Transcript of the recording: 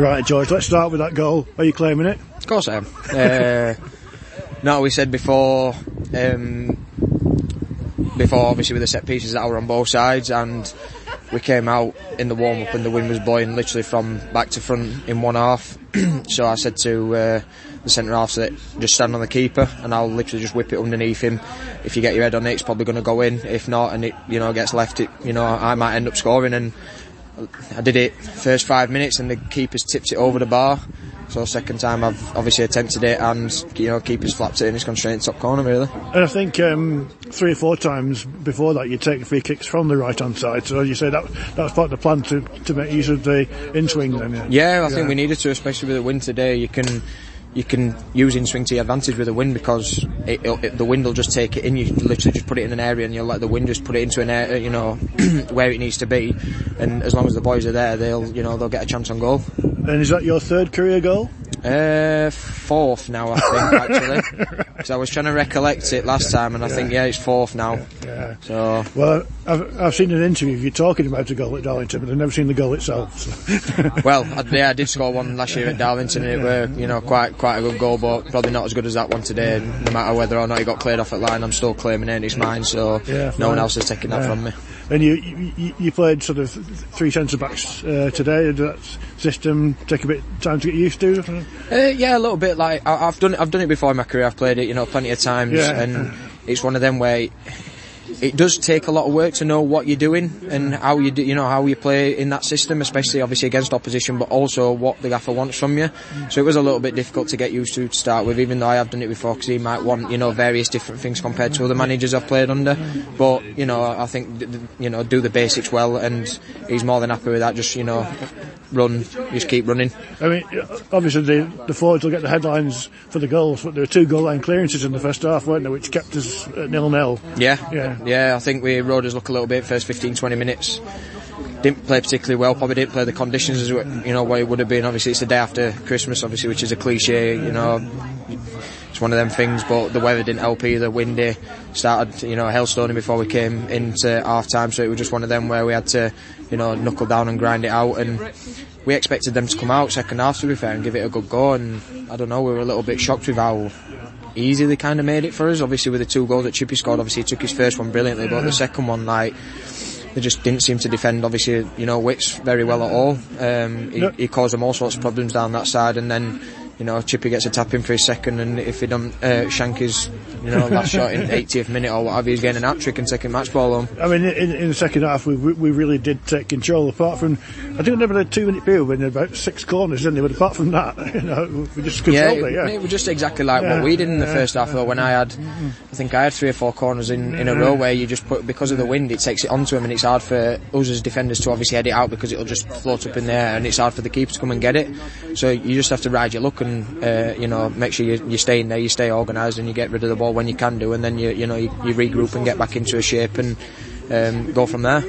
Right, George, let's start with that goal. Are you claiming it? Of course I am. uh, we said before, um, before obviously with the set pieces that were on both sides and we came out in the warm up and the wind was blowing literally from back to front in one half. so I said to uh, the centre half that just stand on the keeper and I'll literally just whip it underneath him. If you get your head on it, it's probably going to go in. If not, and it you know gets left, it you know I might end up scoring. And I did it first five minutes and the keeper's tipped it over the bar. So second time I've obviously attempted it and you know keeper's flapped it and it's gone straight top corner really. And I think um, three or four times before that you take free kicks from the right hand side. So as you say that that was part of the plan to, to make use of the in swing then. Yeah, yeah I yeah. think we needed to, especially with the wind today. You can you can use in swing to your advantage with the wind because it, it, the wind will just take it in. You literally just put it in an area and you'll let the wind just put it into an area, you know, where it needs to be. And as long as the boys are there, they'll, you know, they'll get a chance on goal. And is that your third career goal? Uh, fourth now, I think, actually. Because I was trying to recollect it last time, and I yeah. think, yeah, it's fourth now. Yeah. yeah. So. Well, I've, I've seen an interview of you talking about a goal at Darlington, but I've never seen the goal itself. So. well, I, yeah, I did score one last year at Darlington, and it were, you know, quite, quite a good goal, but probably not as good as that one today. No matter whether or not he got cleared off at line, I'm still claiming it, it's mine, so no one else is taking that from me. And you, you, you played sort of three centre backs uh, today. Did that system take a bit of time to get used to? Uh, yeah, a little bit. Like I, have done, I've done it before in my career. I've played it, you know, plenty of times, yeah. and it's one of them where it does take a lot of work to know what you're doing and how you do, you know how you play in that system, especially obviously against opposition, but also what the gaffer wants from you. So it was a little bit difficult to get used to to start with, even though I have done it before, because he might want you know various different things compared to other managers I've played under. But you know I think you know do the basics well, and he's more than happy with that. Just you know run, just keep running. I mean, obviously the, the forwards will get the headlines for the goals, but there were two goal line clearances in the first half, weren't there, which kept us at nil nil. Yeah, yeah, yeah. I think we rode us luck a little bit first 15, 20 minutes. Didn't play particularly well. Probably didn't play the conditions as you know what it would have been. Obviously, it's the day after Christmas, obviously, which is a cliche. You know, it's one of them things. But the weather didn't help either. Windy, started you know hailstoning before we came into half time, so it was just one of them where we had to you know knuckle down and grind it out. And we expected them to come out second half to be fair and give it a good go. And I don't know, we were a little bit shocked with how easy they kind of made it for us. Obviously, with the two goals that Chippy scored, obviously he took his first one brilliantly, but the second one, like, they just didn't seem to defend, obviously, you know, Wicks very well at all. Um, he, he caused them all sorts of problems down that side, and then you know, Chippy gets a tap in for his second, and if he don't uh, shank his, you know, last shot in 80th minute or whatever, he's getting an hat trick and taking match ball home. I mean, in, in the second half, we we really did take control. Apart from, I think we never had a two minute period when about six corners, didn't they? But apart from that, you know, we just controlled yeah, it. Yeah, it was just exactly like yeah, what we did in the yeah, first half. Though, when I had, I think I had three or four corners in, in a row where you just put because of the wind, it takes it onto him, and it's hard for us as defenders to obviously head it out because it'll just float up in there, and it's hard for the keeper to come and get it. So you just have to ride your luck and uh, you know, make sure you, you stay in there, you stay organised, and you get rid of the ball when you can do, and then you you know you, you regroup and get back into a shape and um, go from there.